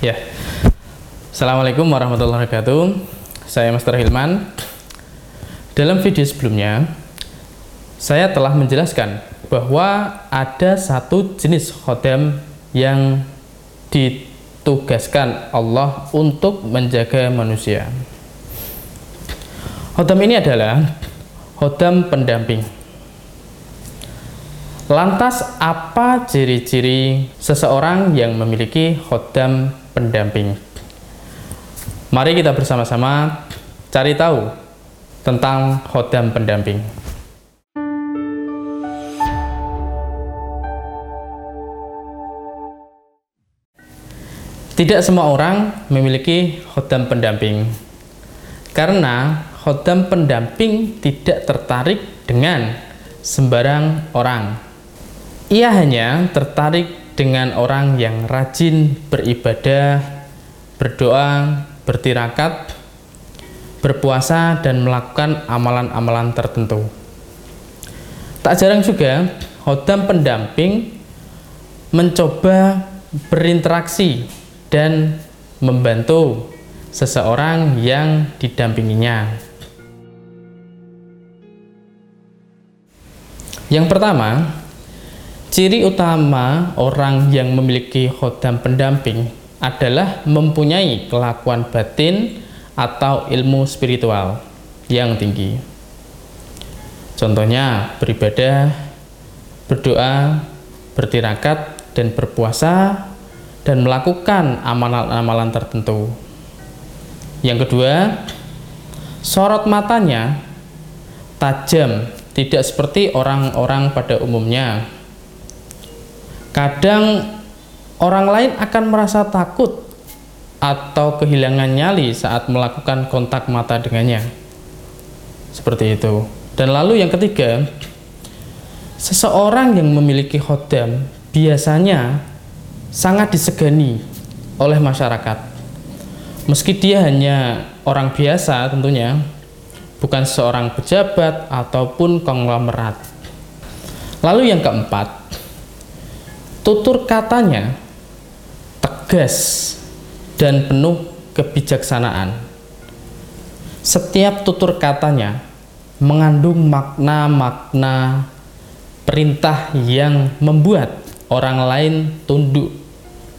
Ya. Assalamualaikum warahmatullahi wabarakatuh. Saya Master Hilman. Dalam video sebelumnya, saya telah menjelaskan bahwa ada satu jenis khodam yang ditugaskan Allah untuk menjaga manusia. Khodam ini adalah khodam pendamping. Lantas apa ciri-ciri seseorang yang memiliki khodam pendamping. Mari kita bersama-sama cari tahu tentang khodam pendamping. Tidak semua orang memiliki khodam pendamping karena khodam pendamping tidak tertarik dengan sembarang orang. Ia hanya tertarik dengan orang yang rajin beribadah, berdoa, bertirakat, berpuasa, dan melakukan amalan-amalan tertentu. Tak jarang juga, hodam pendamping mencoba berinteraksi dan membantu seseorang yang didampinginya. Yang pertama, Ciri utama orang yang memiliki khodam pendamping adalah mempunyai kelakuan batin atau ilmu spiritual yang tinggi. Contohnya beribadah, berdoa, bertirakat, dan berpuasa, dan melakukan amalan-amalan tertentu. Yang kedua, sorot matanya tajam, tidak seperti orang-orang pada umumnya Kadang orang lain akan merasa takut atau kehilangan nyali saat melakukan kontak mata dengannya. Seperti itu. Dan lalu yang ketiga, seseorang yang memiliki khodam biasanya sangat disegani oleh masyarakat. Meski dia hanya orang biasa tentunya, bukan seorang pejabat ataupun konglomerat. Lalu yang keempat, tutur katanya tegas dan penuh kebijaksanaan. Setiap tutur katanya mengandung makna-makna perintah yang membuat orang lain tunduk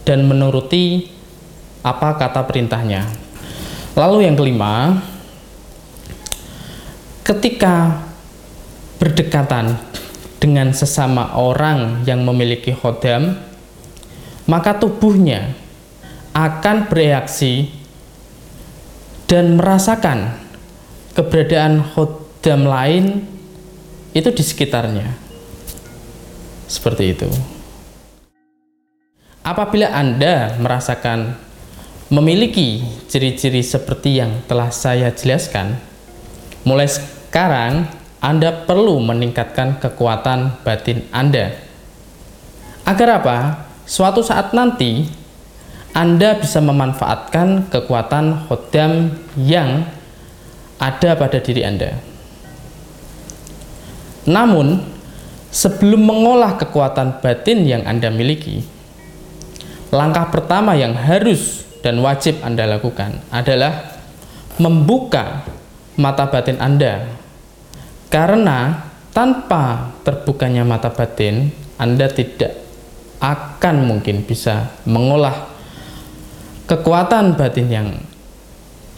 dan menuruti apa kata perintahnya. Lalu yang kelima, ketika berdekatan dengan sesama orang yang memiliki khodam, maka tubuhnya akan bereaksi dan merasakan keberadaan khodam lain itu di sekitarnya. Seperti itu. Apabila Anda merasakan memiliki ciri-ciri seperti yang telah saya jelaskan, mulai sekarang anda perlu meningkatkan kekuatan batin Anda. Agar apa? Suatu saat nanti Anda bisa memanfaatkan kekuatan khodam yang ada pada diri Anda. Namun, sebelum mengolah kekuatan batin yang Anda miliki, langkah pertama yang harus dan wajib Anda lakukan adalah membuka mata batin Anda karena tanpa terbukanya mata batin, Anda tidak akan mungkin bisa mengolah kekuatan batin yang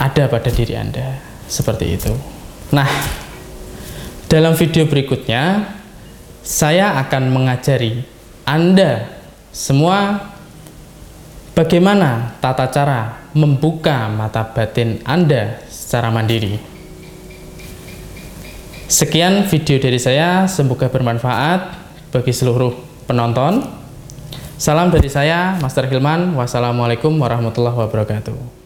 ada pada diri Anda. Seperti itu. Nah, dalam video berikutnya, saya akan mengajari Anda semua bagaimana tata cara membuka mata batin Anda secara mandiri. Sekian video dari saya, semoga bermanfaat bagi seluruh penonton. Salam dari saya, Master Hilman. Wassalamualaikum warahmatullahi wabarakatuh.